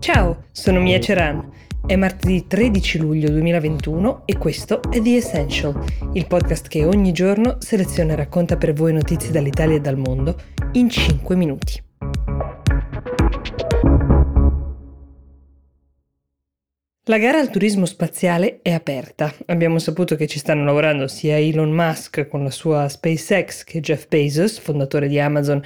Ciao, sono Mia Ceran. È martedì 13 luglio 2021 e questo è The Essential, il podcast che ogni giorno seleziona e racconta per voi notizie dall'Italia e dal mondo in 5 minuti. La gara al turismo spaziale è aperta. Abbiamo saputo che ci stanno lavorando sia Elon Musk con la sua SpaceX che Jeff Bezos, fondatore di Amazon,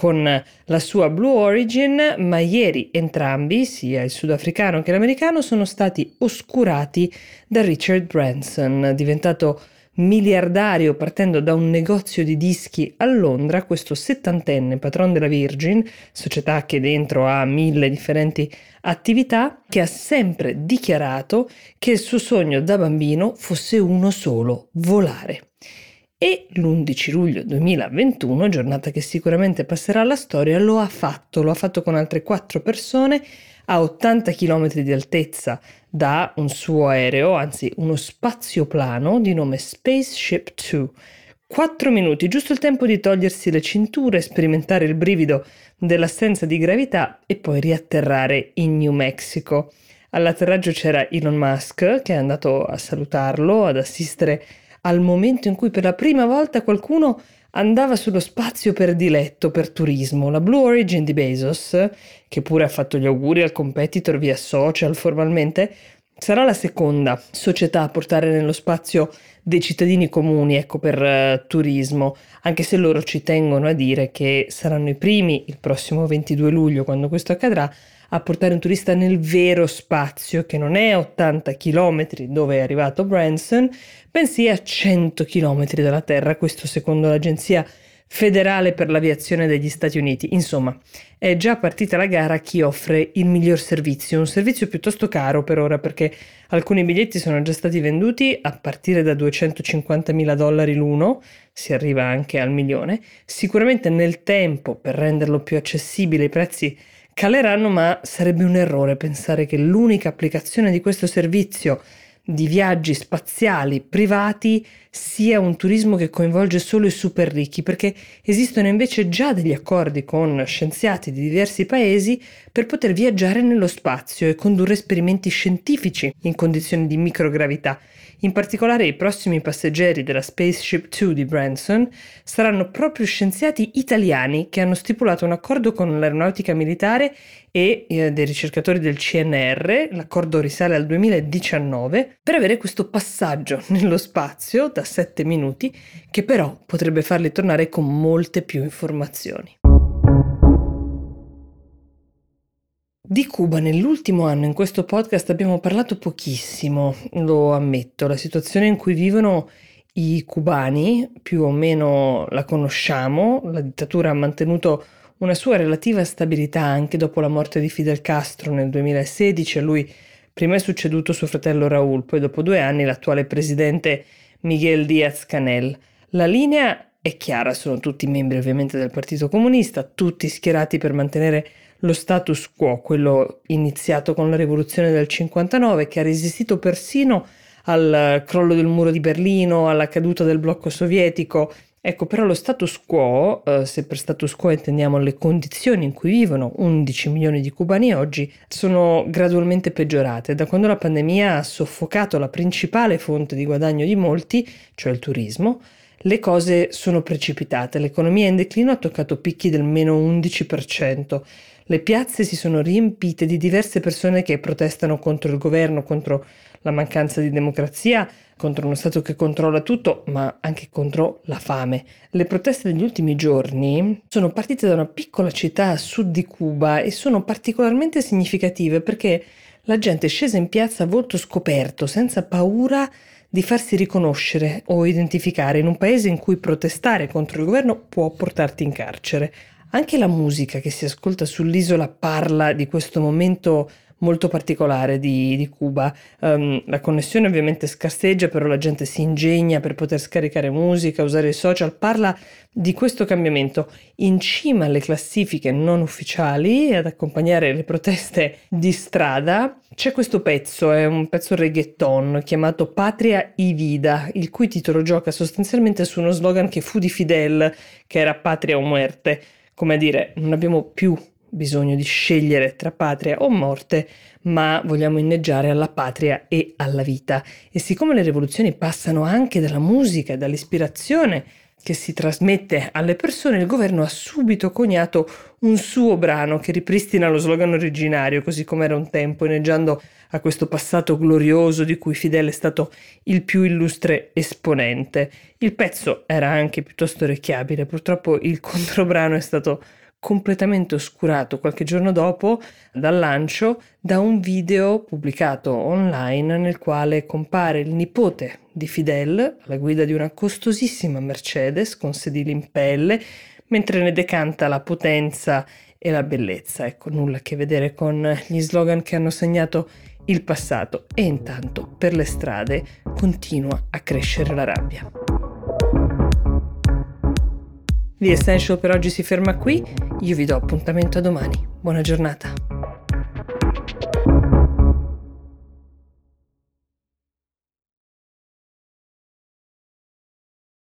con la sua Blue Origin, ma ieri entrambi, sia il sudafricano che l'americano, sono stati oscurati da Richard Branson, diventato miliardario partendo da un negozio di dischi a Londra, questo settantenne patron della Virgin, società che dentro ha mille differenti attività, che ha sempre dichiarato che il suo sogno da bambino fosse uno solo, volare. E l'11 luglio 2021, giornata che sicuramente passerà alla storia, lo ha fatto, lo ha fatto con altre quattro persone a 80 km di altezza da un suo aereo, anzi uno spazioplano di nome Spaceship 2. Quattro minuti, giusto il tempo di togliersi le cinture, sperimentare il brivido dell'assenza di gravità e poi riatterrare in New Mexico. All'atterraggio c'era Elon Musk che è andato a salutarlo, ad assistere al momento in cui per la prima volta qualcuno andava sullo spazio per diletto, per turismo. La Blue Origin di Bezos, che pure ha fatto gli auguri al competitor via social formalmente, sarà la seconda società a portare nello spazio dei cittadini comuni, ecco, per uh, turismo, anche se loro ci tengono a dire che saranno i primi il prossimo 22 luglio, quando questo accadrà, a portare un turista nel vero spazio, che non è a 80 km dove è arrivato Branson, bensì a 100 km dalla Terra, questo secondo l'Agenzia federale per l'aviazione degli Stati Uniti. Insomma, è già partita la gara chi offre il miglior servizio, un servizio piuttosto caro per ora perché alcuni biglietti sono già stati venduti a partire da 250 mila dollari l'uno, si arriva anche al milione. Sicuramente nel tempo, per renderlo più accessibile, i prezzi caleranno, ma sarebbe un errore pensare che l'unica applicazione di questo servizio di viaggi spaziali privati sia un turismo che coinvolge solo i super ricchi, perché esistono invece già degli accordi con scienziati di diversi paesi per poter viaggiare nello spazio e condurre esperimenti scientifici in condizioni di microgravità. In particolare i prossimi passeggeri della Spaceship 2 di Branson saranno proprio scienziati italiani che hanno stipulato un accordo con l'aeronautica militare e eh, dei ricercatori del CNR, l'accordo risale al 2019, per avere questo passaggio nello spazio da 7 minuti che però potrebbe farli tornare con molte più informazioni. Di Cuba nell'ultimo anno in questo podcast abbiamo parlato pochissimo, lo ammetto, la situazione in cui vivono i cubani più o meno la conosciamo, la dittatura ha mantenuto una sua relativa stabilità anche dopo la morte di Fidel Castro nel 2016, a lui prima è succeduto suo fratello Raúl, poi dopo due anni l'attuale presidente Miguel Díaz Canel. La linea è chiara, sono tutti membri ovviamente del Partito Comunista, tutti schierati per mantenere lo status quo, quello iniziato con la rivoluzione del 59, che ha resistito persino al crollo del muro di Berlino, alla caduta del blocco sovietico. Ecco, però lo status quo, eh, se per status quo intendiamo le condizioni in cui vivono 11 milioni di cubani oggi, sono gradualmente peggiorate. Da quando la pandemia ha soffocato la principale fonte di guadagno di molti, cioè il turismo, le cose sono precipitate. L'economia in declino ha toccato picchi del meno 11%. Le piazze si sono riempite di diverse persone che protestano contro il governo, contro la mancanza di democrazia, contro uno Stato che controlla tutto, ma anche contro la fame. Le proteste degli ultimi giorni sono partite da una piccola città a sud di Cuba e sono particolarmente significative perché la gente è scesa in piazza a volto scoperto, senza paura di farsi riconoscere o identificare in un paese in cui protestare contro il governo può portarti in carcere. Anche la musica che si ascolta sull'isola parla di questo momento molto particolare di, di Cuba. Um, la connessione ovviamente scarseggia, però la gente si ingegna per poter scaricare musica, usare i social, parla di questo cambiamento. In cima alle classifiche non ufficiali ad accompagnare le proteste di strada c'è questo pezzo, è un pezzo reggaeton chiamato Patria y Vida, il cui titolo gioca sostanzialmente su uno slogan che fu di Fidel, che era Patria o Muerte come a dire, non abbiamo più bisogno di scegliere tra patria o morte, ma vogliamo inneggiare alla patria e alla vita. E siccome le rivoluzioni passano anche dalla musica e dall'ispirazione che si trasmette alle persone, il governo ha subito coniato un suo brano che ripristina lo slogan originario, così come era un tempo, inneggiando a questo passato glorioso di cui Fidel è stato il più illustre esponente. Il pezzo era anche piuttosto orecchiabile, purtroppo il controbrano è stato completamente oscurato qualche giorno dopo dal lancio da un video pubblicato online nel quale compare il nipote di Fidel alla guida di una costosissima Mercedes con sedili in pelle mentre ne decanta la potenza e la bellezza. Ecco, nulla a che vedere con gli slogan che hanno segnato il passato e intanto per le strade continua a crescere la rabbia. The Essential per oggi si ferma qui, io vi do appuntamento a domani. Buona giornata.